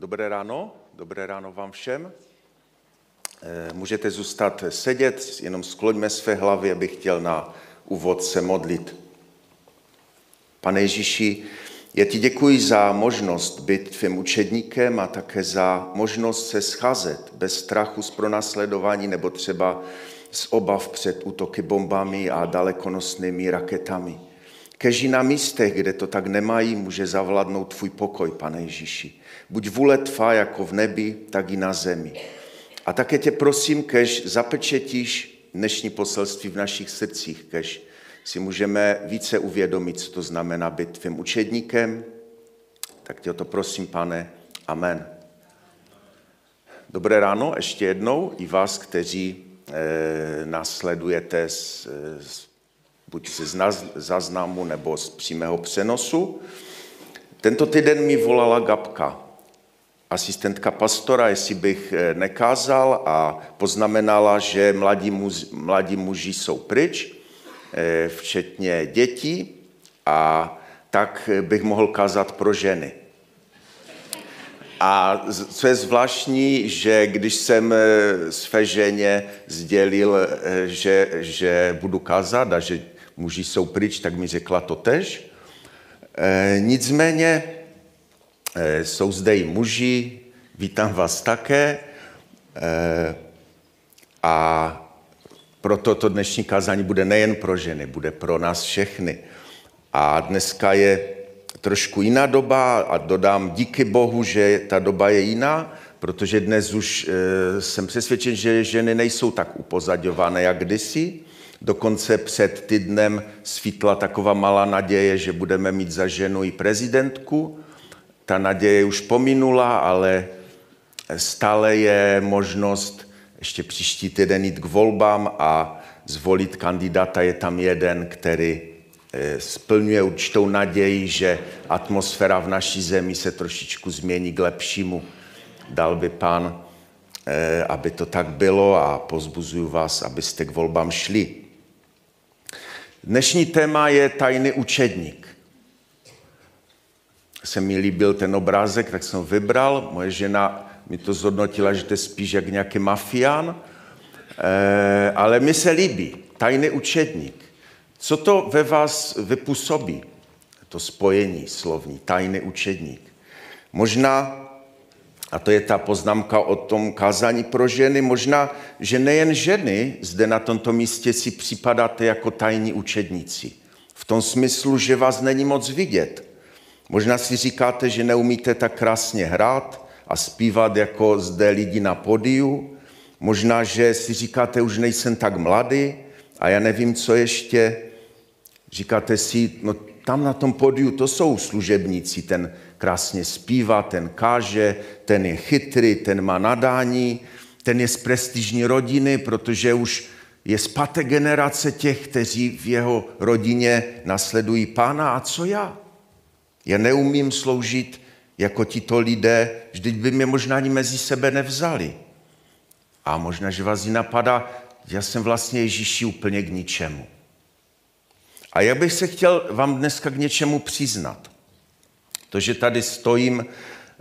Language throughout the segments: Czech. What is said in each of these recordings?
Dobré ráno, dobré ráno vám všem. Eh, můžete zůstat sedět, jenom skloňme své hlavy, abych chtěl na úvod se modlit. Pane Ježíši, já ti děkuji za možnost být tvým učedníkem a také za možnost se scházet bez strachu z pronásledování nebo třeba z obav před útoky bombami a dalekonosnými raketami. Keží na místech, kde to tak nemají, může zavladnout tvůj pokoj, pane Ježíši. Buď vůle tvá jako v nebi, tak i na zemi. A také tě prosím, kež zapečetíš dnešní poselství v našich srdcích, kež si můžeme více uvědomit, co to znamená být tvým učedníkem. Tak tě o to prosím, pane. Amen. Dobré ráno ještě jednou i vás, kteří e, z, z, buď z záznamu nebo z přímého přenosu. Tento týden mi volala Gabka, asistentka pastora, jestli bych eh, nekázal a poznamenala, že mladí, muži, mladí muži jsou pryč, eh, včetně dětí a tak bych mohl kázat pro ženy. A co je zvláštní, že když jsem eh, své ženě sdělil, že, že budu kázat a že muži jsou pryč, tak mi řekla to tež. Nicméně Eh, jsou zde i muži, vítám vás také. Eh, a proto to dnešní kázání bude nejen pro ženy, bude pro nás všechny. A dneska je trošku jiná doba a dodám díky Bohu, že ta doba je jiná, protože dnes už e, jsem přesvědčen, že ženy nejsou tak upozadované jak kdysi. Dokonce před týdnem svítla taková malá naděje, že budeme mít za ženu i prezidentku ta naděje už pominula, ale stále je možnost ještě příští týden jít k volbám a zvolit kandidáta. Je tam jeden, který eh, splňuje určitou naději, že atmosféra v naší zemi se trošičku změní k lepšímu. Dal by pán, eh, aby to tak bylo a pozbuzuju vás, abyste k volbám šli. Dnešní téma je tajný učedník se mi líbil ten obrázek, tak jsem ho vybral. Moje žena mi to zhodnotila, že to je spíš jak nějaký mafián, e, ale mi se líbí, tajný učedník. Co to ve vás vypůsobí, to spojení slovní, tajný učedník? Možná, a to je ta poznámka o tom kázání pro ženy, možná, že nejen ženy zde na tomto místě si připadáte jako tajní učedníci. V tom smyslu, že vás není moc vidět, Možná si říkáte, že neumíte tak krásně hrát a zpívat jako zde lidi na podiu. Možná, že si říkáte, už nejsem tak mladý a já nevím, co ještě. Říkáte si, no tam na tom podiu to jsou služebníci, ten krásně zpívá, ten káže, ten je chytrý, ten má nadání, ten je z prestižní rodiny, protože už je z paté generace těch, kteří v jeho rodině nasledují pána. A co já? Já neumím sloužit jako tito lidé, vždyť by mě možná ani mezi sebe nevzali. A možná, že vás i napadá, já jsem vlastně Ježíši úplně k ničemu. A já bych se chtěl vám dneska k něčemu přiznat. To, že tady stojím,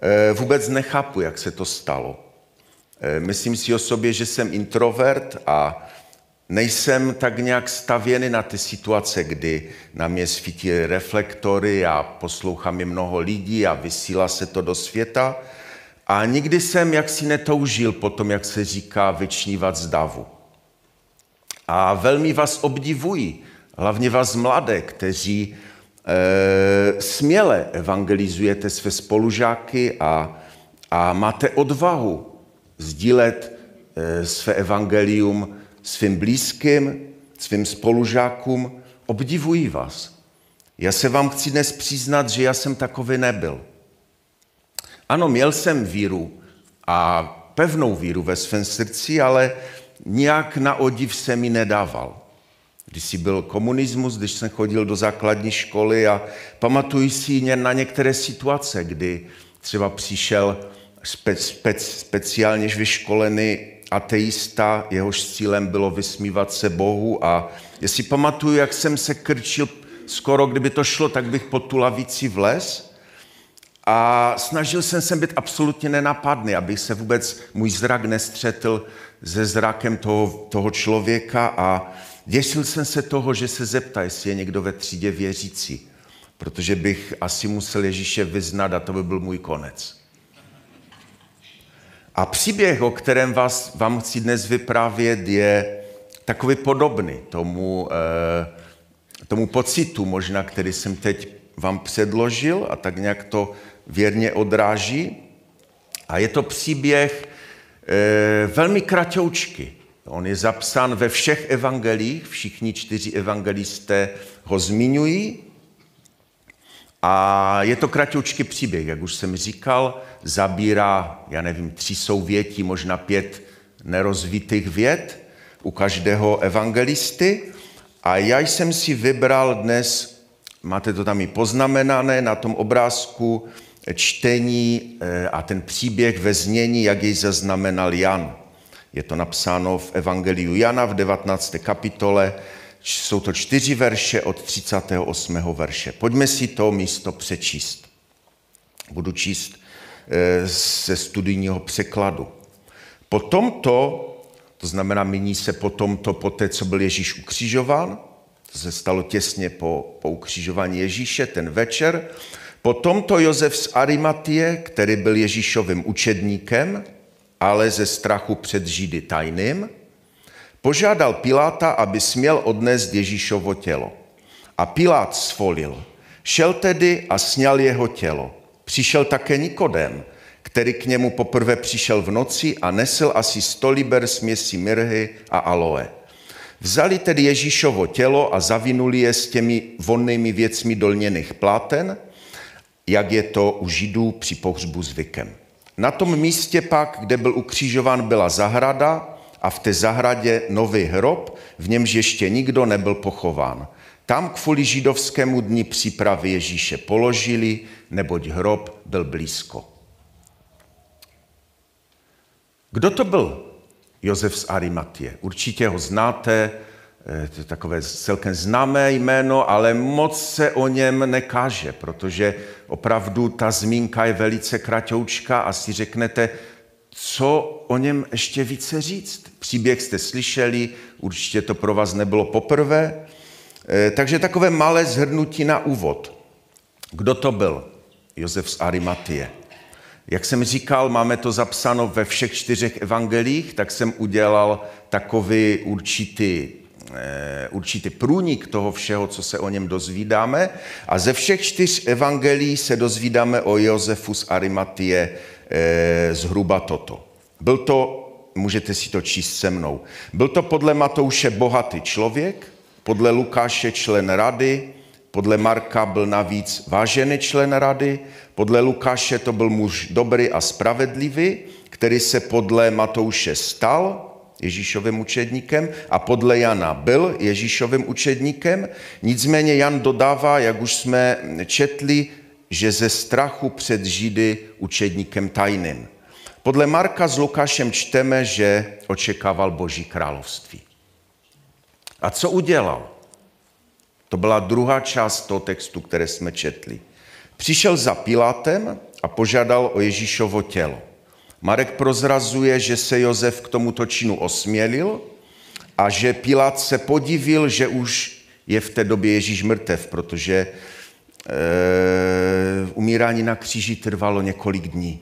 eh, vůbec nechápu, jak se to stalo. Eh, myslím si o sobě, že jsem introvert a nejsem tak nějak stavěný na ty situace, kdy na mě svítí reflektory a poslouchám je mnoho lidí a vysílá se to do světa. A nikdy jsem jaksi netoužil potom, jak se říká, vyčnívat z davu. A velmi vás obdivuji, hlavně vás mladé, kteří směle evangelizujete své spolužáky a, a máte odvahu sdílet e, své evangelium svým blízkým, svým spolužákům, obdivuji vás. Já se vám chci dnes přiznat, že já jsem takový nebyl. Ano, měl jsem víru a pevnou víru ve svém srdci, ale nějak na odiv se mi nedával. Když si byl komunismus, když jsem chodil do základní školy a pamatuji si na některé situace, kdy třeba přišel spe, spe, speciálně vyškolený ateista, jehož cílem bylo vysmívat se Bohu a jestli pamatuju, jak jsem se krčil skoro, kdyby to šlo, tak bych pod tu lavici vlez. A snažil jsem se být absolutně nenapadný, aby se vůbec můj zrak nestřetl se zrakem toho, toho člověka a děsil jsem se toho, že se zeptá, jestli je někdo ve třídě věřící, protože bych asi musel Ježíše vyznat a to by byl můj konec. A příběh, o kterém vás, vám chci dnes vyprávět, je takový podobný tomu, eh, tomu pocitu možná, který jsem teď vám předložil a tak nějak to věrně odráží. A je to příběh e, velmi kratoučky. On je zapsán ve všech evangelích, všichni čtyři evangelisté ho zmiňují. A je to kratoučký příběh, jak už jsem říkal, zabírá, já nevím, tři souvětí, možná pět nerozvitých věd u každého evangelisty. A já jsem si vybral dnes, máte to tam i poznamenané na tom obrázku, čtení eh, a ten příběh ve znění, jak jej zaznamenal Jan. Je to napsáno v Evangeliu Jana v 19. kapitole, jsou to čtyři verše od 38. verše. Pojďme si to místo přečíst. Budu číst eh, ze studijního překladu. Po tomto, to znamená míní se po tomto, po té, co byl Ježíš ukřižován, to se stalo těsně po, po ukřižování Ježíše, ten večer, Potom to Josef z Arimatie, který byl Ježíšovým učedníkem, ale ze strachu před Židy tajným, požádal Piláta, aby směl odnést Ježíšovo tělo. A Pilát svolil. Šel tedy a sněl jeho tělo. Přišel také Nikodem, který k němu poprvé přišel v noci a nesl asi sto liber směsi mirhy a aloe. Vzali tedy Ježíšovo tělo a zavinuli je s těmi vonnými věcmi dolněných pláten – jak je to u Židů při pohřbu zvykem. Na tom místě pak, kde byl ukřižován, byla zahrada a v té zahradě nový hrob, v němž ještě nikdo nebyl pochován. Tam kvůli židovskému dní přípravy Ježíše položili, neboť hrob byl blízko. Kdo to byl Josef z Arimatie? Určitě ho znáte, takové celkem známé jméno, ale moc se o něm nekáže, protože opravdu ta zmínka je velice kratoučka a si řeknete, co o něm ještě více říct. Příběh jste slyšeli, určitě to pro vás nebylo poprvé. Eh, takže takové malé zhrnutí na úvod. Kdo to byl? Josef z Arimatie. Jak jsem říkal, máme to zapsáno ve všech čtyřech evangelích, tak jsem udělal takový určitý Eh, určitý průnik toho všeho, co se o něm dozvídáme. A ze všech čtyř evangelií se dozvídáme o Josefu z Arimatie eh, zhruba toto. Byl to, můžete si to číst se mnou, byl to podle Matouše bohatý člověk, podle Lukáše člen rady, podle Marka byl navíc vážený člen rady, podle Lukáše to byl muž dobrý a spravedlivý, který se podle Matouše stal Ježíšovým učedníkem a podle Jana byl Ježíšovým učedníkem. Nicméně Jan dodává, jak už jsme četli, že ze strachu před Židy učedníkem tajným. Podle Marka s Lukášem čteme, že očekával Boží království. A co udělal? To byla druhá část toho textu, které jsme četli. Přišel za Pilátem a požádal o Ježíšovo tělo. Marek prozrazuje, že se Josef k tomuto činu osmělil a že Pilát se podivil, že už je v té době Ježíš mrtev, protože e, umírání na kříži trvalo několik dní.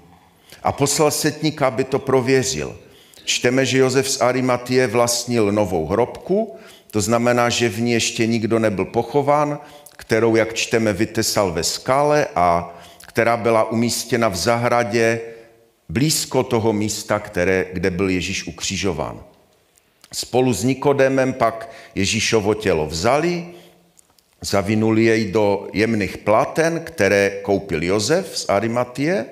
A poslal setníka, aby to prověřil. Čteme, že Josef z Arimatie vlastnil novou hrobku, to znamená, že v ní ještě nikdo nebyl pochován, kterou, jak čteme, vytesal ve skále a která byla umístěna v zahradě blízko toho místa, které, kde byl Ježíš ukřižován. Spolu s Nikodemem pak Ježíšovo tělo vzali, zavinuli jej do jemných platen, které koupil Jozef z Arimatie,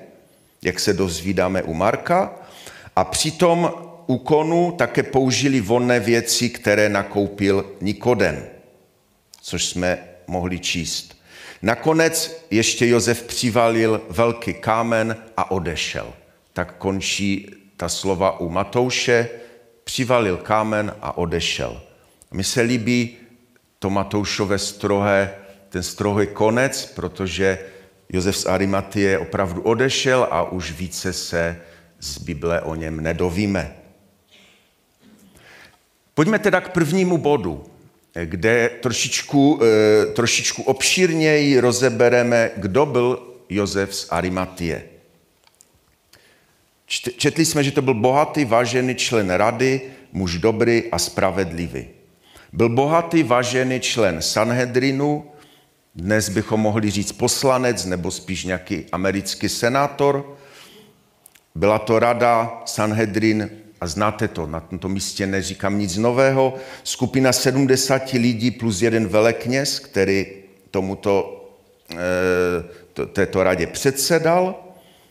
jak se dozvídáme u Marka, a při tom úkonu také použili vonné věci, které nakoupil Nikodem, což jsme mohli číst. Nakonec ještě Jozef přivalil velký kámen a odešel tak končí ta slova u Matouše, přivalil kámen a odešel. Mi se líbí to Matoušové strohé, ten strohý konec, protože Josef z Arimatie opravdu odešel a už více se z Bible o něm nedovíme. Pojďme teda k prvnímu bodu, kde trošičku, eh, trošičku obšírněji rozebereme, kdo byl Josef z Arimatie. Četli jsme, že to byl bohatý, vážený člen rady, muž dobrý a spravedlivý. Byl bohatý, vážený člen Sanhedrinu, dnes bychom mohli říct poslanec nebo spíš nějaký americký senátor. Byla to rada Sanhedrin a znáte to, na tomto místě neříkám nic nového. Skupina 70 lidí plus jeden velekněz, který tomuto, e, této radě předsedal.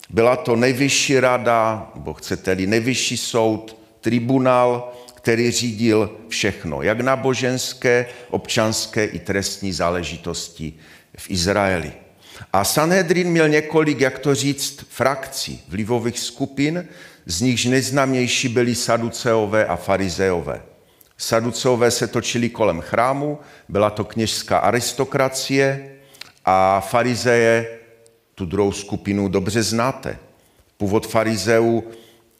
Byla to nejvyšší rada, nebo chcete-li nejvyšší soud, tribunál, který řídil všechno, jak náboženské, občanské i trestní záležitosti v Izraeli. A Sanhedrin měl několik, jak to říct, frakcí, vlivových skupin, z nichž nejznámější byli saduceové a farizeové. Saduceové se točili kolem chrámu, byla to kněžská aristokracie a farizeje, tu druhou skupinu dobře znáte. Původ farizeů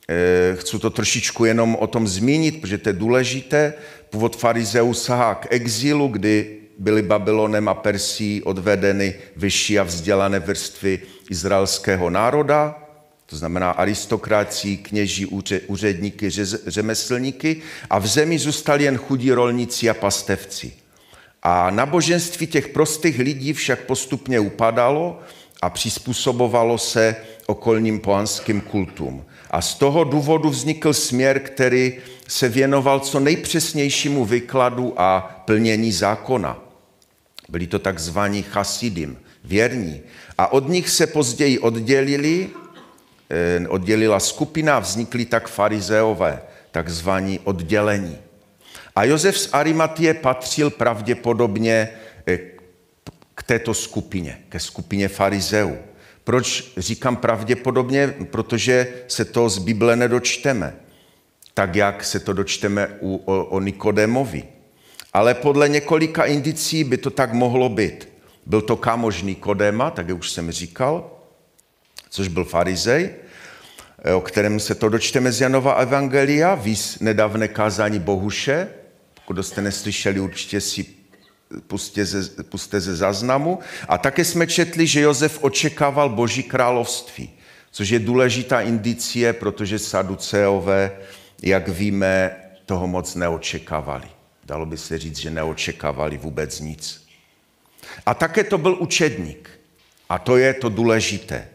Eh, chci to trošičku jenom o tom zmínit, protože to je důležité. Původ farizeů sahá k exilu, kdy byly Babylonem a Persí odvedeny vyšší a vzdělané vrstvy izraelského národa, to znamená aristokracii, kněží, úředníky, řemeslníky a v zemi zůstali jen chudí rolníci a pastevci. A náboženství těch prostých lidí však postupně upadalo a přizpůsobovalo se okolním pohanským kultům. A z toho důvodu vznikl směr, který se věnoval co nejpřesnějšímu vykladu a plnění zákona. Byli to takzvaní chasidim, věrní. A od nich se později oddělili, eh, oddělila skupina, vznikli tak farizeové, takzvaní oddělení. A Josef z Arimatie patřil pravděpodobně eh, této skupině, ke skupině farizeů. Proč říkám pravděpodobně? Protože se to z Bible nedočteme, tak jak se to dočteme u, o, o Nikodémovi. Ale podle několika indicí by to tak mohlo být. Byl to kámož Nikodéma, tak jak už jsem říkal, což byl farizej, o kterém se to dočteme z Janova Evangelia, víc nedávné kázání Bohuše. Pokud jste neslyšeli, určitě si puste ze, puste ze záznamu. A také jsme četli, že Josef očekával Boží království, což je důležitá indicie, protože saduceové, jak víme, toho moc neočekávali. Dalo by se říct, že neočekávali vůbec nic. A také to byl učedník. A to je to důležité.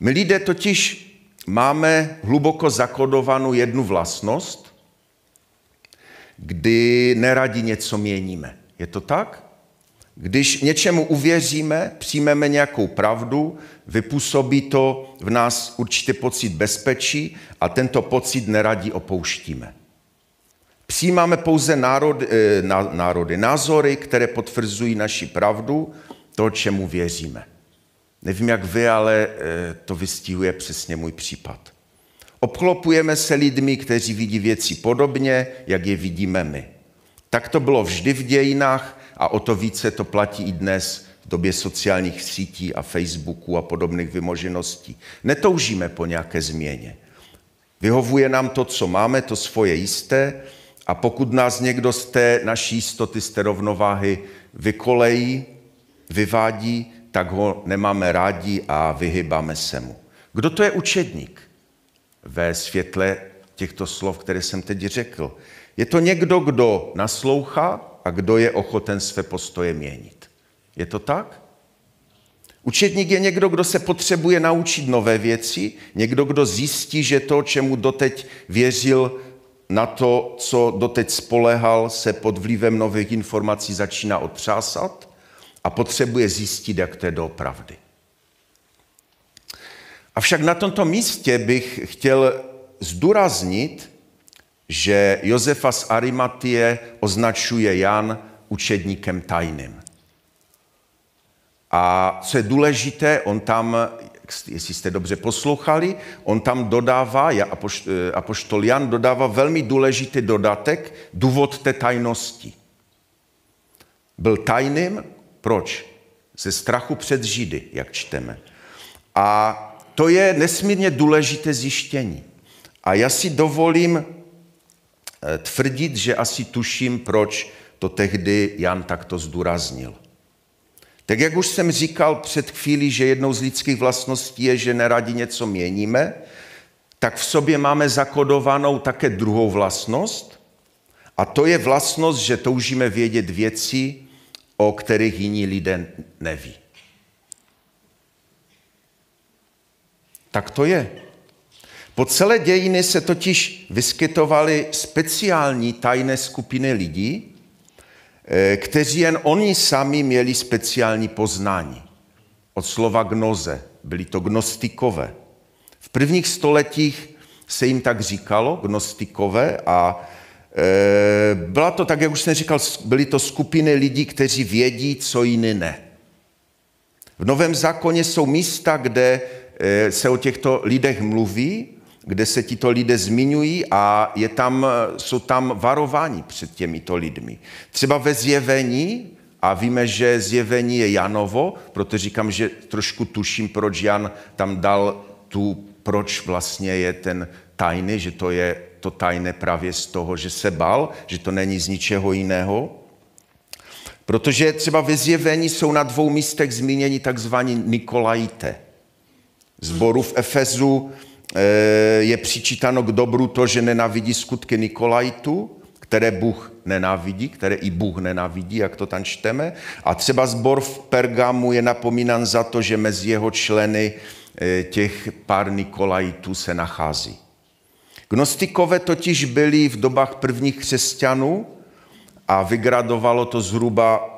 My lidé totiž máme hluboko zakodovanou jednu vlastnost, kdy neradi něco měníme. Je to tak? Když něčemu uvěříme, přijmeme nějakou pravdu, vypůsobí to v nás určitý pocit bezpečí a tento pocit neradí opouštíme. Přijímáme pouze národ, eh, národy, názory, které potvrzují naši pravdu, to, čemu věříme. Nevím, jak vy, ale eh, to vystihuje přesně můj případ. Obklopujeme se lidmi, kteří vidí věci podobně, jak je vidíme my. Tak to bylo vždy v dějinách a o to více to platí i dnes v době sociálních sítí a Facebooku a podobných vymožeností. Netoužíme po nějaké změně. Vyhovuje nám to, co máme, to svoje jisté a pokud nás někdo z té naší jistoty, z té rovnováhy vykolejí, vyvádí, tak ho nemáme rádi a vyhybáme se mu. Kdo to je učedník? Ve světle těchto slov, které jsem teď řekl. Je to někdo, kdo naslouchá a kdo je ochoten své postoje měnit. Je to tak? Učedník je někdo, kdo se potřebuje naučit nové věci, někdo, kdo zjistí, že to, čemu doteď věřil, na to, co doteď spolehal, se pod vlivem nových informací začíná otřásat a potřebuje zjistit, jak to je doopravdy. Avšak na tomto místě bych chtěl zdůraznit, že Josefa z Arimatie označuje Jan učedníkem tajným. A co je důležité, on tam, jestli jste dobře poslouchali, on tam dodává, apoštol Jan dodává velmi důležitý dodatek, důvod té tajnosti. Byl tajným, proč? Ze strachu před Židy, jak čteme. A to je nesmírně důležité zjištění. A já si dovolím eh, tvrdit, že asi tuším, proč to tehdy Jan takto zdůraznil. Tak jak už jsem říkal před chvílí, že jednou z lidských vlastností je, že neradi něco měníme, tak v sobě máme zakodovanou také druhou vlastnost, a to je vlastnost, že toužíme vědět věci, o kterých jiní lidé neví. Tak to je. Po celé dějiny se totiž vyskytovaly speciální tajné skupiny lidí, eh, kteří jen oni sami měli speciální poznání. Od slova gnoze. Byli to gnostikové. V prvních stoletích se jim tak říkalo, gnostikové, a e, byla to tak, jak už jsem říkal, byly to skupiny lidí, kteří vědí, co jiný ne. V Novém zákoně jsou místa, kde e, se o těchto lidech mluví, kde se tito lidé zmiňují a je tam, jsou tam varování před těmito lidmi. Třeba ve zjevení, a víme, že zjevení je Janovo, proto říkám, že trošku tuším, proč Jan tam dal tu proč vlastně je ten tajný, že to je to tajné právě z toho, že se bal, že to není z ničeho jiného. Protože třeba ve zjevení jsou na dvou místech zmíněni takzvaní Nikolajité. Zboru v Efezu je přičítáno k dobru to, že nenavidí skutky Nikolajtu, které Bůh nenávidí, které i Bůh nenávidí, jak to tam čteme. A třeba zbor v Pergamu je napomínan za to, že mezi jeho členy Eh, těch pár Nikolajitů se nachází. Gnostikové totiž byli v dobách prvních křesťanů a vygradovalo to zhruba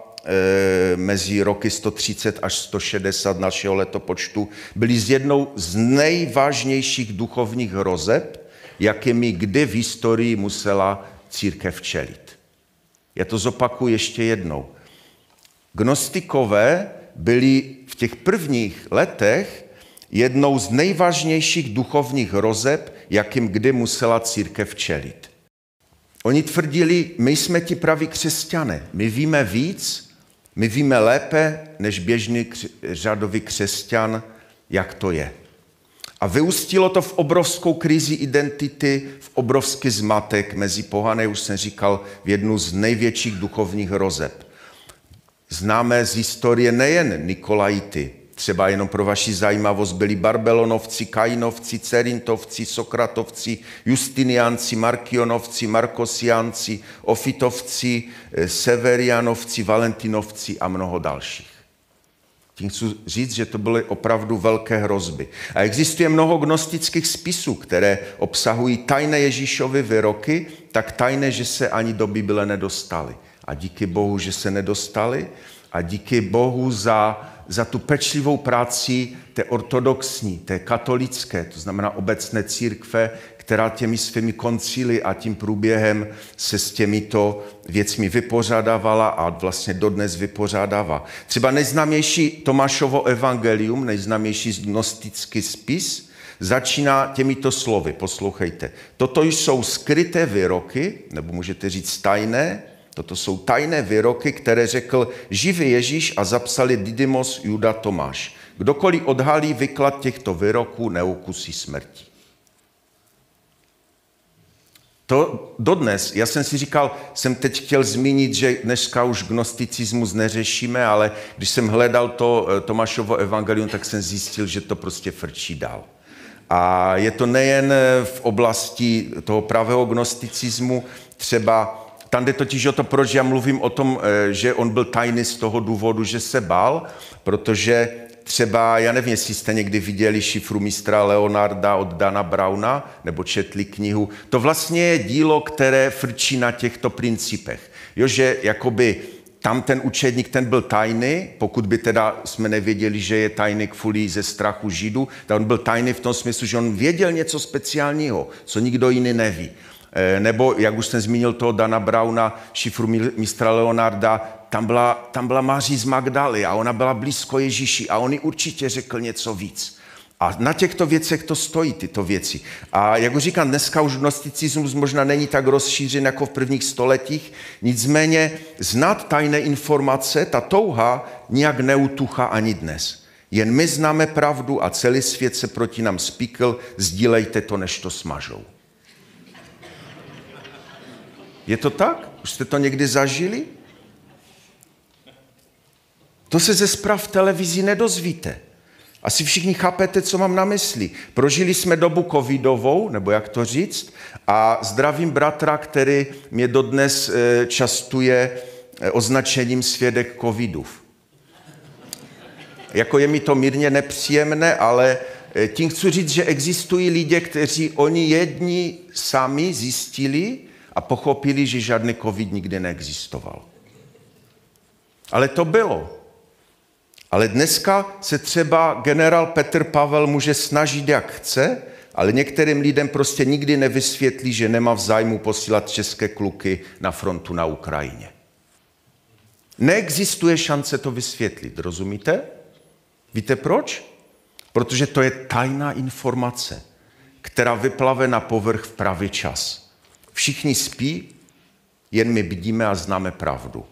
mezi roky 130 až 160 našeho letopočtu, byli z jednou z nejvážnějších duchovních hrozeb, jakými kdy v historii musela církev čelit. Já to zopakuju ještě jednou. Gnostikové byli v těch prvních letech jednou z nejvážnějších duchovních hrozeb, jakým kdy musela církev čelit. Oni tvrdili, my jsme ti praví křesťané, my víme víc, my víme lépe než běžný řadový křesťan, jak to je. A vyústilo to v obrovskou krizi identity, v obrovský zmatek mezi pohané, už jsem říkal, v jednu z největších duchovních hrozeb. Známe z historie nejen Nikolajty, Třeba jenom pro vaši zajímavost byli Barbelonovci, Kainovci, Cerintovci, Sokratovci, Justinianci, Markionovci, Markosianci, Ofitovci, eh, Severianovci, Valentinovci a mnoho dalších. Tím chci říct, že to byly opravdu velké hrozby. A existuje mnoho gnostických spisů, které obsahují tajné Ježíšovy výroky, tak tajné, že se ani do Bible nedostali. A díky Bohu, že se nedostali a díky Bohu za za tu pečlivou práci té ortodoxní, té katolické, to znamená obecné církve, která těmi svými koncily a tím průběhem se s těmito věcmi vypořádávala a vlastně dodnes vypořádává. Třeba nejznámější Tomášovo evangelium, nejznámější gnostický spis, začíná těmito slovy. Poslouchejte. Toto jsou skryté výroky, nebo můžete říct tajné, Toto jsou tajné výroky, které řekl živý Ježíš a zapsali Didymos Juda Tomáš. Kdokoliv odhalí vyklad těchto výroků, neukusí smrti. To dodnes, já jsem si říkal, jsem teď chtěl zmínit, že dneska už gnosticismus neřešíme, ale když jsem hledal to eh, Tomášovo evangelium, tak jsem zjistil, že to prostě frčí dál. A je to nejen eh, v oblasti toho pravého gnosticismu, třeba tam jde totiž o to, proč já mluvím o tom, eh, že on byl tajný z toho důvodu, že se bál, protože třeba, já nevím, jestli jste někdy viděli šifru mistra Leonarda od Dana Brauna, nebo četli knihu. To vlastně je dílo, které frčí na těchto principech. Jo, že jakoby tam ten učedník, ten byl tajný, pokud by teda jsme nevěděli, že je tajný kvůli ze strachu Židu, tak on byl tajný v tom smyslu, že on věděl něco speciálního, co nikdo jiný neví. Eh, nebo, jak už jsem zmínil toho Dana Brauna, šifru mistra Leonarda, tam byla, tam byla Maří z Magdaly a ona byla blízko Ježíši a on jí určitě řekl něco víc. A na těchto věcech to stojí, tyto věci. A jak už říkám, dneska už gnosticismus možná není tak rozšířen jako v prvních stoletích, nicméně znát tajné informace, ta touha nijak neutucha ani dnes. Jen my známe pravdu a celý svět se proti nám spíkl, sdílejte to, než to smažou. Je to tak? Už jste to někdy zažili? To se ze zpráv v televizi nedozvíte. Asi všichni chápete, co mám na mysli. Prožili jsme dobu covidovou, nebo jak to říct, a zdravím bratra, který mě dodnes eh, častuje eh, označením svědek covidův. Jako je mi to mírně nepříjemné, ale eh, tím chci říct, že existují lidé, kteří oni jedni sami zjistili a pochopili, že žádný covid nikdy neexistoval. Ale to bylo. Ale dneska se třeba generál Petr Pavel může snažit, jak chce, ale některým lidem prostě nikdy nevysvětlí, že nemá v zájmu posílat české kluky na frontu na Ukrajině. Neexistuje šance to vysvětlit, rozumíte? Víte proč? Protože to je tajná informace, která vyplave na povrch v pravý čas. Všichni spí, jen my vidíme a známe pravdu.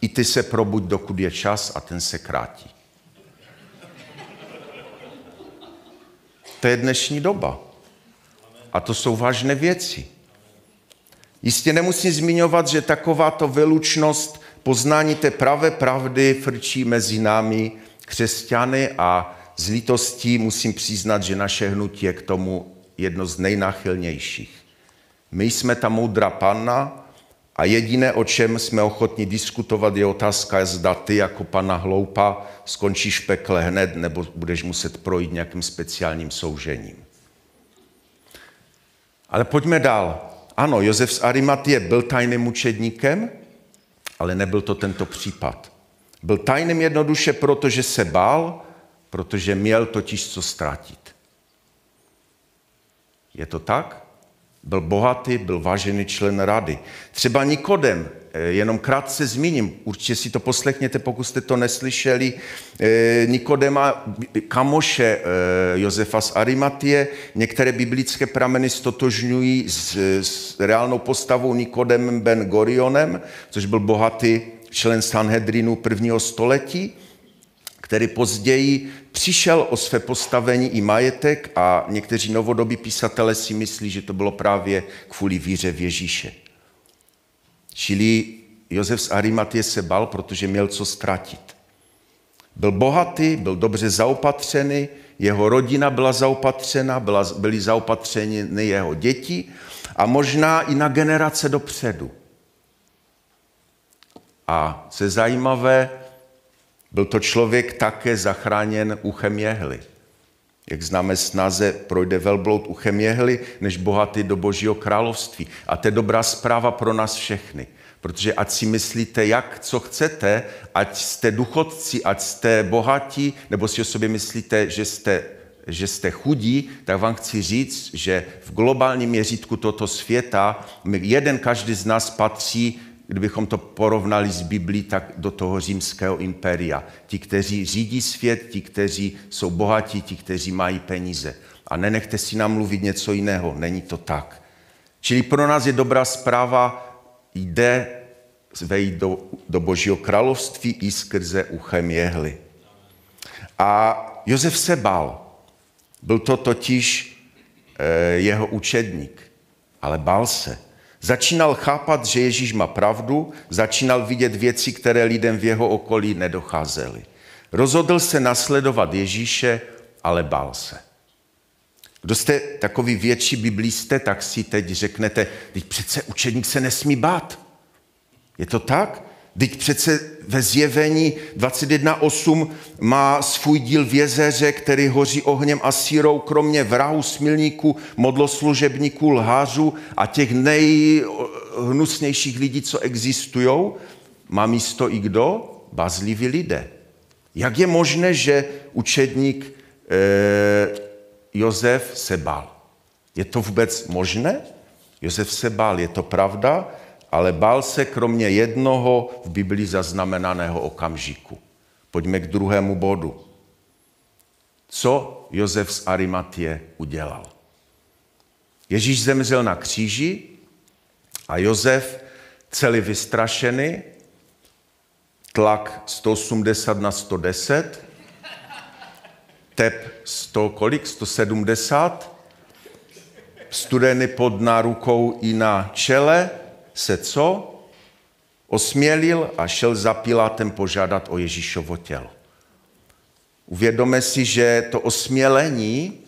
I ty se probuď, dokud je čas a ten se krátí. To je dnešní doba. A to jsou vážné věci. Jistě nemusím zmiňovat, že takováto vylučnost poznání té pravé pravdy frčí mezi námi křesťany a z lítostí musím přiznat, že naše hnutí je k tomu jedno z nejnáchylnějších. My jsme ta moudrá panna, a jediné, o čem jsme ochotni diskutovat, je otázka, zda ty jako pana hloupa skončíš v pekle hned, nebo budeš muset projít nějakým speciálním soužením. Ale pojďme dál. Ano, Josef z Arimatie byl tajným mučedníkem, ale nebyl to tento případ. Byl tajným jednoduše proto, že se bál, protože měl totiž co ztratit. Je to tak? Byl bohatý, byl vážený člen rady. Třeba Nikodem, eh, jenom krátce zmíním, určitě si to poslechněte, pokud jste to neslyšeli, eh, Nikodema, kamoše eh, Josefa z Arimatie, některé biblické prameny stotožňují s, s reálnou postavou Nikodem ben Gorionem, což byl bohatý člen Sanhedrinu prvního století který později přišel o své postavení i majetek a někteří novodobí písatelé si myslí, že to bylo právě kvůli víře v Ježíše. Čili Josef z Arimatie se bal, protože měl co ztratit. Byl bohatý, byl dobře zaopatřený, jeho rodina byla zaopatřena, byly zaopatřeny jeho děti a možná i na generace dopředu. A se zajímavé, byl to člověk také zachráněn uchem jehly. Jak známe snáze, projde velbloud uchem jehly, než bohatý do božího království. A to je dobrá zpráva pro nás všechny. Protože ať si myslíte, jak, co chcete, ať jste duchodci, ať jste bohatí, nebo si o sobě myslíte, že jste, že jste chudí, tak vám chci říct, že v globálním měřítku tohoto světa jeden každý z nás patří kdybychom to porovnali s Biblí, tak do toho římského impéria. Ti, kteří řídí svět, ti, kteří jsou bohatí, ti, kteří mají peníze. A nenechte si namluvit něco jiného, není to tak. Čili pro nás je dobrá zpráva, jde vejít do, do Božího království i skrze uchem jehly. A Josef se bál. Byl to totiž e, jeho učedník, ale bál se. Začínal chápat, že Ježíš má pravdu, začínal vidět věci, které lidem v jeho okolí nedocházely. Rozhodl se nasledovat Ježíše, ale bál se. Kdo jste takový větší biblíste, tak si teď řeknete, teď přece učedník se nesmí bát. Je to tak? Teď přece ve zjevení 21.8 má svůj díl v jezeře, který hoří ohněm a sírou, kromě vrahu, smilníků, modloslužebníků, lhářů a těch nejhnusnějších lidí, co existují, má místo i kdo? Bazliví lidé. Jak je možné, že učedník eh, Josef se bál? Je to vůbec možné? Josef se bál, je to pravda? Ale bál se kromě jednoho v Biblii zaznamenaného okamžiku. Pojďme k druhému bodu. co Josef z Arimatie udělal. Ježíš zemřel na kříži a Josef celý vystrašený, tlak 180 na 110, tep 100 kolik, 170, studený pod nárukou i na čele, se co? Osmělil a šel za Pilátem požádat o Ježíšovo tělo. Uvědome si, že to osmělení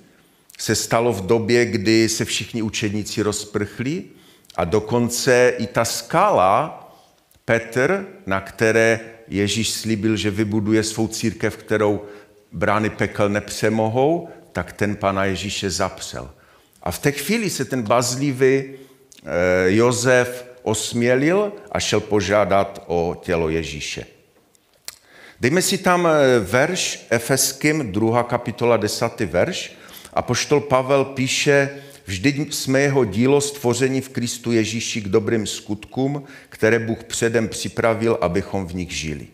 se stalo v době, kdy se všichni učedníci rozprchli a dokonce i ta skala, Petr, na které Ježíš slíbil, že vybuduje svou církev, kterou brány pekel nepřemohou, tak ten pana Ježíše zapřel. A v té chvíli se ten bazlivý eh, Jozef osmělil a šel požádat o tělo Ježíše. Dejme si tam eh, verš Efeským, druhá kapitola, desátý verš. A poštol Pavel píše, vždyť jsme jeho dílo stvoření v Kristu Ježíši k dobrým skutkům, které Bůh předem připravil, abychom v nich žili.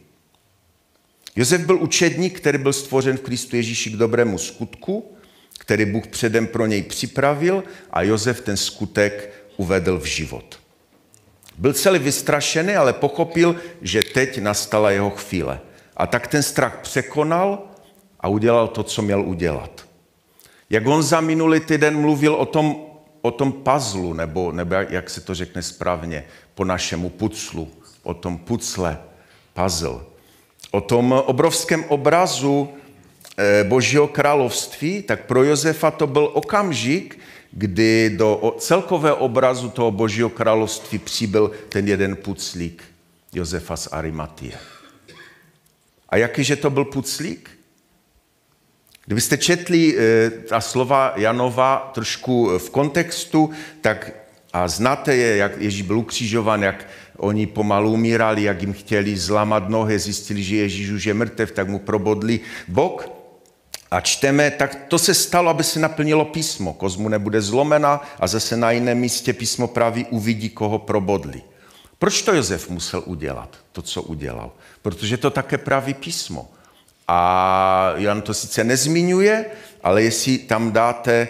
Josef byl učedník, který byl stvořen v Kristu Ježíši k dobrému skutku, který Bůh předem pro něj připravil a Josef ten skutek uvedl v život. Byl celý vystrašený, ale pochopil, že teď nastala jeho chvíle. A tak ten strach překonal a udělal to, co měl udělat. Jak on za minulý týden mluvil o tom, o tom puzzlu, nebo, nebo jak se to řekne správně, po našemu puclu, o tom pucle, puzzle, o tom obrovském obrazu Božího království, tak pro Josefa to byl okamžik, kdy do celkového obrazu toho Božího království přibyl ten jeden puclík Josefa z Arimatie. A jakýže to byl puclík? Kdybyste četli e, ta slova Janova trošku v kontextu, tak a znáte je, jak Ježíš byl ukřižovan, jak oni pomalu umírali, jak jim chtěli zlamat nohy, zjistili, že Ježíš už je mrtev, tak mu probodli bok. A čteme, tak to se stalo, aby se naplnilo písmo. Kozmu nebude zlomena a zase na jiném místě písmo praví uvidí, koho probodli. Proč to Josef musel udělat, to, co udělal? Protože to také praví písmo. A Jan to sice nezmiňuje, ale jestli tam dáte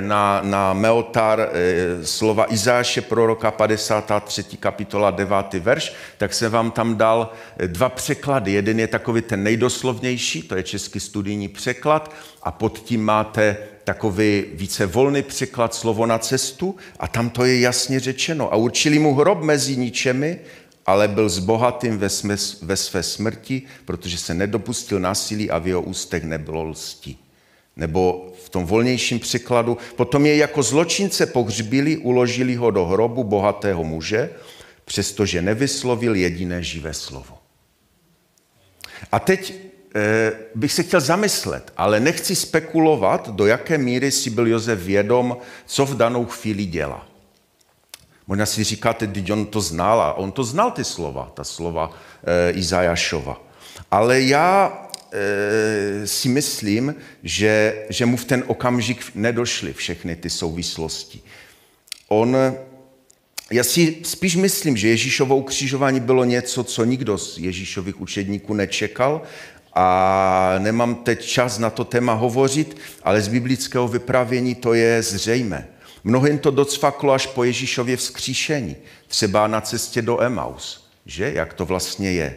na, na Meotar eh, slova Izáše proroka 53. kapitola 9. verš, tak se vám tam dal eh, dva překlady. Jeden je takový ten nejdoslovnější, to je český studijní překlad, a pod tím máte takový více volný překlad slovo na cestu a tam to je jasně řečeno. A určili mu hrob mezi ničemi ale byl s bohatým ve, sme, ve své smrti, protože se nedopustil násilí a v jeho ústech nebylo lstí. Nebo v tom volnějším překladu, potom je jako zločince pohřbili, uložili ho do hrobu bohatého muže, přestože nevyslovil jediné živé slovo. A teď e, bych se chtěl zamyslet, ale nechci spekulovat, do jaké míry si byl Josef vědom, co v danou chvíli dělá. Možná si říkáte, teď on to znal a on to znal ty slova, ta slova e, Izajašova. Ale já si myslím, že, že mu v ten okamžik nedošly všechny ty souvislosti. On, já si spíš myslím, že Ježíšovo ukřižování bylo něco, co nikdo z Ježíšových učedníků nečekal a nemám teď čas na to téma hovořit, ale z biblického vyprávění to je zřejmé. Mnohým to docvaklo až po Ježíšově vzkříšení, třeba na cestě do Emaus, že? Jak to vlastně je.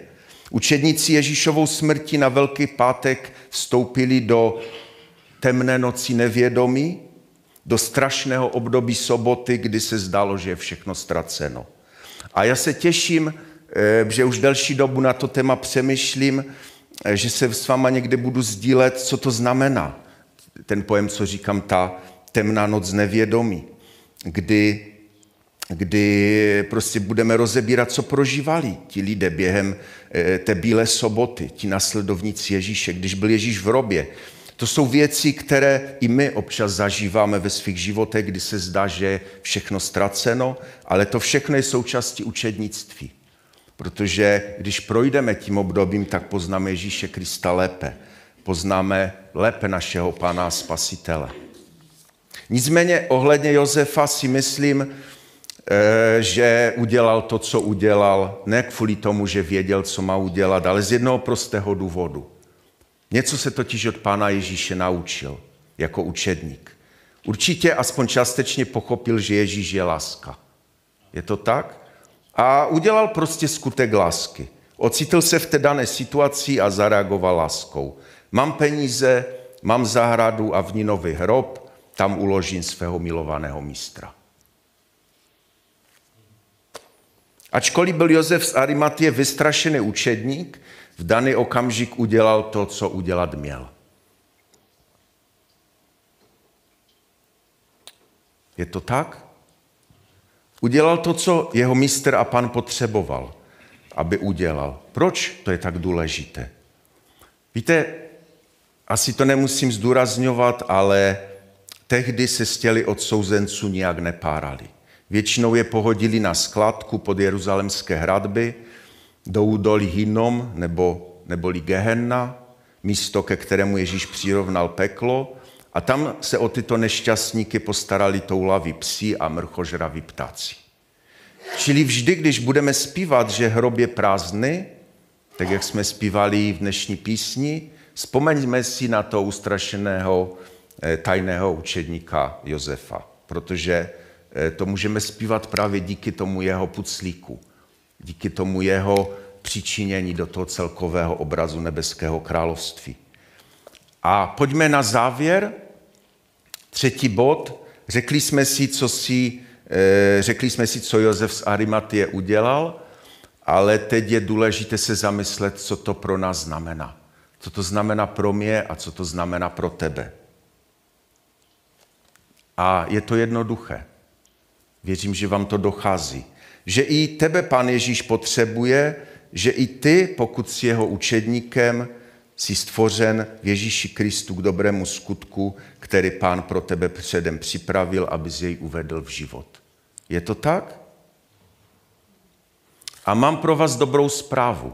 Učedníci Ježíšovou smrti na Velký pátek vstoupili do temné noci nevědomí, do strašného období soboty, kdy se zdalo, že je všechno ztraceno. A já se těším, eh, že už delší dobu na to téma přemýšlím, eh, že se s váma někde budu sdílet, co to znamená. Ten pojem, co říkám, ta temná noc nevědomí, kdy, kdy prostě budeme rozebírat, co prožívali ti lidé během eh, té bílé soboty, ti nasledovníci Ježíše, když byl Ježíš v robě. To jsou věci, které i my občas zažíváme ve svých životech, kdy se zdá, že je všechno ztraceno, ale to všechno je součástí učednictví. Protože když projdeme tím obdobím, tak poznáme Ježíše Krista lépe. Poznáme lépe našeho Pána Spasitele. Nicméně ohledně Josefa si myslím, že udělal to, co udělal, ne kvůli tomu, že věděl, co má udělat, ale z jednoho prostého důvodu. Něco se totiž od Pána Ježíše naučil jako učedník. Určitě aspoň částečně pochopil, že Ježíš je láska. Je to tak? A udělal prostě skutek lásky. Ocitl se v té dané situaci a zareagoval láskou. Mám peníze, mám zahradu a v ní nový hrob, tam uložím svého milovaného mistra. Ačkoliv byl Josef z Arimatie vystrašený učedník, v daný okamžik udělal to, co udělat měl. Je to tak? Udělal to, co jeho mistr a pan potřeboval, aby udělal. Proč to je tak důležité? Víte, asi to nemusím zdůrazňovat, ale tehdy se stěli od souzenců nijak nepárali. Většinou je pohodili na skladku pod jeruzalemské hradby, do údolí Hinnom nebo, neboli Gehenna, místo, ke kterému Ježíš přirovnal peklo, a tam se o tyto nešťastníky postarali toulaví psi a mrchožraví ptáci. Čili vždy, když budeme zpívat, že hrob je prázdný, tak jak jsme zpívali v dnešní písni, vzpomeňme si na to ustrašeného eh, tajného učedníka Josefa, protože to můžeme zpívat právě díky tomu jeho puclíku, díky tomu jeho přičinění do toho celkového obrazu nebeského království. A pojďme na závěr. Třetí bod. Řekli jsme si, co, si, eh, řekli jsme si, co Josef z Arimatie udělal, ale teď je důležité se zamyslet, co to pro nás znamená. Co to znamená pro mě a co to znamená pro tebe. A je to jednoduché. Věřím, že vám to dochází. Že i tebe Pán Ježíš potřebuje, že i ty, pokud jsi jeho učedníkem, jsi stvořen v Ježíši Kristu k dobrému skutku, který Pán pro tebe předem připravil, abys jej uvedl v život. Je to tak? A mám pro vás dobrou zprávu.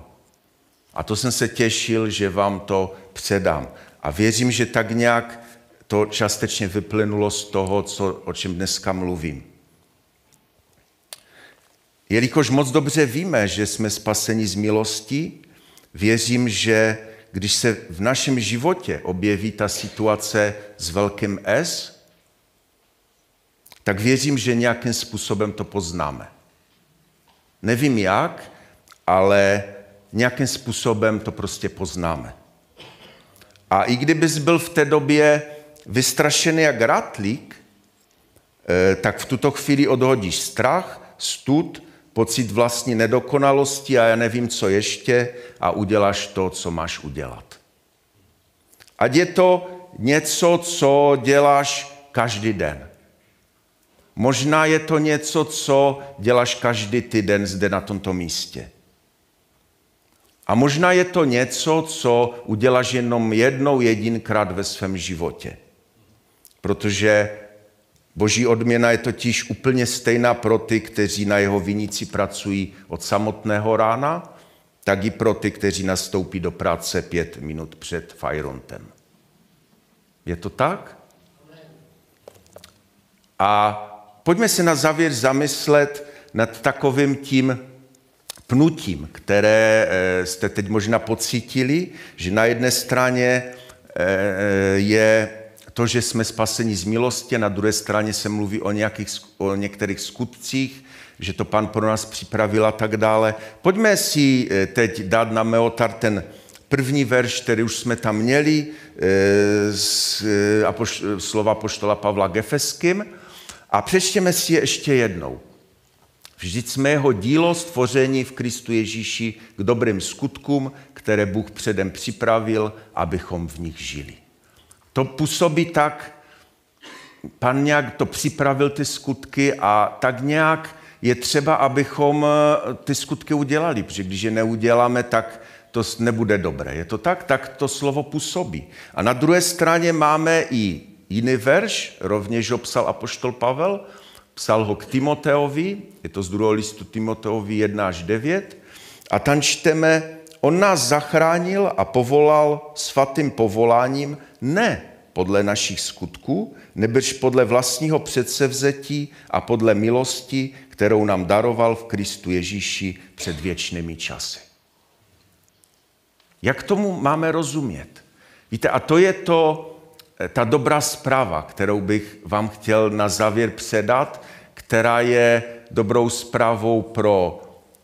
A to jsem se těšil, že vám to předám. A věřím, že tak nějak to částečně vyplynulo z toho, co, o čem dneska mluvím. Jelikož moc dobře víme, že jsme spaseni z milosti, věřím, že když se v našem životě objeví ta situace s velkým S, tak věřím, že nějakým způsobem to poznáme. Nevím jak, ale nějakým způsobem to prostě poznáme. A i kdybys byl v té době vystrašený jak ratlík, eh, tak v tuto chvíli odhodíš strach, stud pocit vlastní nedokonalosti a já nevím, co ještě a uděláš to, co máš udělat. Ať je to něco, co děláš každý den. Možná je to něco, co děláš každý týden zde na tomto místě. A možná je to něco, co uděláš jenom jednou jedinkrát ve svém životě. Protože Boží odměna je totiž úplně stejná pro ty, kteří na jeho vinici pracují od samotného rána, tak i pro ty, kteří nastoupí do práce pět minut před fajrontem. Je to tak? A pojďme se na závěr zamyslet nad takovým tím pnutím, které eh, jste teď možná pocítili, že na jedné straně eh, je to, že jsme spaseni z milosti, na druhé straně se mluví o, nějakých, o některých skutcích, že to pan pro nás připravil a tak dále. Pojďme si eh, teď dát na meotar ten první verš, který už jsme tam měli, eh, z eh, slova poštola Pavla Gefeským a přečtěme si je ještě jednou. Vždyť jsme jeho dílo stvoření v Kristu Ježíši k dobrým skutkům, které Bůh předem připravil, abychom v nich žili. To působí tak, pan nějak to připravil ty skutky a tak nějak je třeba, abychom eh, ty skutky udělali, protože když je neuděláme, tak to nebude dobré. Je to tak? Tak to slovo působí. A na druhé straně máme i jiný verš, rovněž ho psal apoštol Pavel, psal ho k Timoteovi, je to z druhého listu Timoteovi 1 až 9, a tam čteme, on nás zachránil a povolal svatým povoláním ne podle našich skutků, nebrž podle vlastního předsevzetí a podle milosti, kterou nám daroval v Kristu Ježíši před věčnými časy. Jak tomu máme rozumět? Víte, a to je to, ta dobrá zpráva, kterou bych vám chtěl na závěr předat, která je dobrou zprávou pro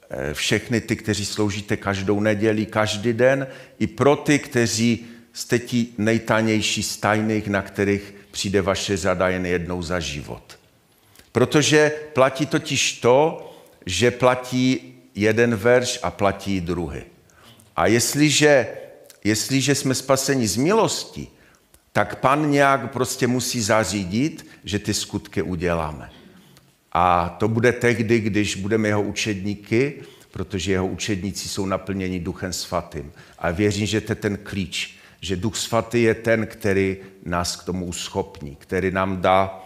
eh, všechny ty, kteří sloužíte každou neděli, každý den, i pro ty, kteří jste ti nejtanější z tajných, na kterých přijde vaše řada jen jednou za život. Protože platí totiž to, že platí jeden verš a platí druhý. A jestliže, jestliže jsme spaseni z milosti, tak pan nějak prostě musí zařídit, že ty skutky uděláme. A to bude tehdy, když budeme jeho učedníky, protože jeho učedníci jsou naplněni Duchem Svatým. A věřím, že to je ten klíč, že Duch Svatý je ten, který nás k tomu uschopní, který nám dá,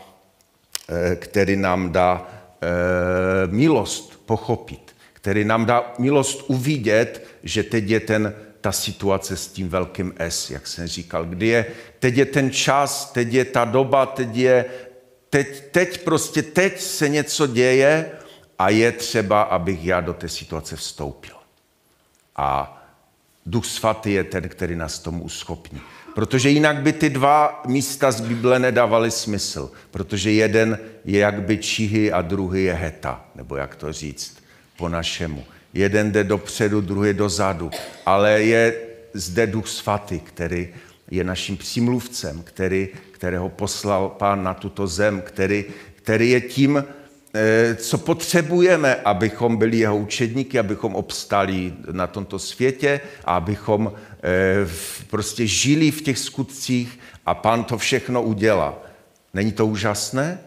eh, který nám dá eh, milost pochopit, který nám dá milost uvidět, že teď je ten, ta situace s tím velkým S, jak jsem říkal, kdy je, teď je ten čas, teď je ta doba, teď je, teď, teď prostě, teď se něco děje a je třeba, abych já do té situace vstoupil. A Duch svatý je ten, který nás tomu uschopní. Protože jinak by ty dva místa z Bible nedávaly smysl. Protože jeden je jakby čihy a druhý je heta, nebo jak to říct po našemu. Jeden jde dopředu, druhý dozadu. Ale je zde Duch svatý, který je naším přímluvcem, který, kterého poslal pán na tuto zem, který, který je tím, co potřebujeme, abychom byli jeho učedníky, abychom obstali na tomto světě abychom eh, prostě žili v těch skutcích a pán to všechno udělá. Není to úžasné?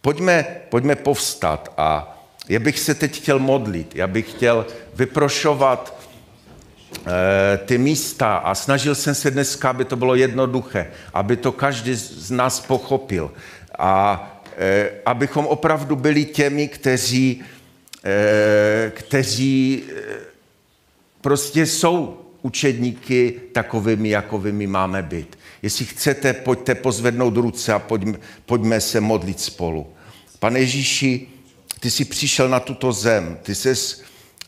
Pojďme, pojďme povstat a já bych se teď chtěl modlit, já bych chtěl vyprošovat eh, ty místa a snažil jsem se dneska, aby to bylo jednoduché, aby to každý z nás pochopil. A Eh, abychom opravdu byli těmi, kteří, eh, kteří eh, prostě jsou učedníky takovými, jakovými máme být. Jestli chcete, pojďte pozvednout ruce a pojďme, pojďme se modlit spolu. Pane Ježíši, ty jsi přišel na tuto zem, ty ses,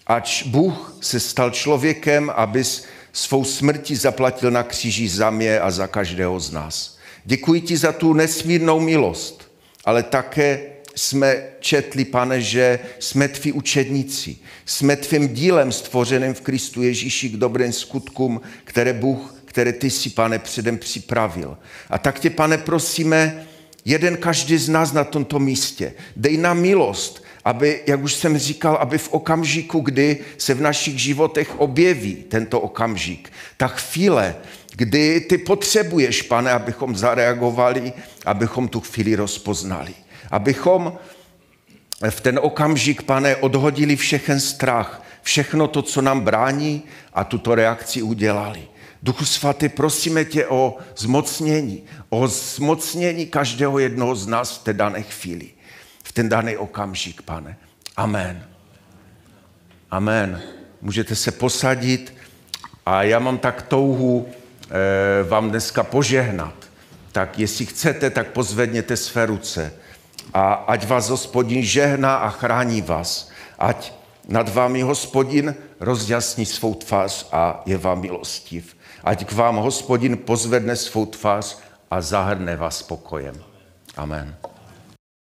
ač Bůh se stal člověkem, abys svou smrti zaplatil na kříži za mě a za každého z nás. Děkuji ti za tu nesmírnou milost, ale také jsme četli, pane, že jsme tví učedníci. Jsme tvým dílem stvořeným v Kristu Ježíši k dobrým skutkům, které Bůh, které ty si, pane, předem připravil. A tak tě, pane, prosíme, jeden každý z nás na tomto místě, dej nám milost, aby, jak už jsem říkal, aby v okamžiku, kdy se v našich životech objeví tento okamžik, ta chvíle, kdy ty potřebuješ, pane, abychom zareagovali, abychom tu chvíli rozpoznali. Abychom v ten okamžik, pane, odhodili všechen strach, všechno to, co nám brání a tuto reakci udělali. Duchu svatý, prosíme tě o zmocnění, o zmocnění každého jednoho z nás v té dané chvíli, v ten daný okamžik, pane. Amen. Amen. Můžete se posadit a já mám tak touhu vám dneska požehnat, tak jestli chcete, tak pozvedněte své ruce a ať vás hospodin žehná a chrání vás. Ať nad vámi hospodin rozjasní svou tvář a je vám milostiv. Ať k vám hospodin pozvedne svou tvář a zahrne vás pokojem. Amen.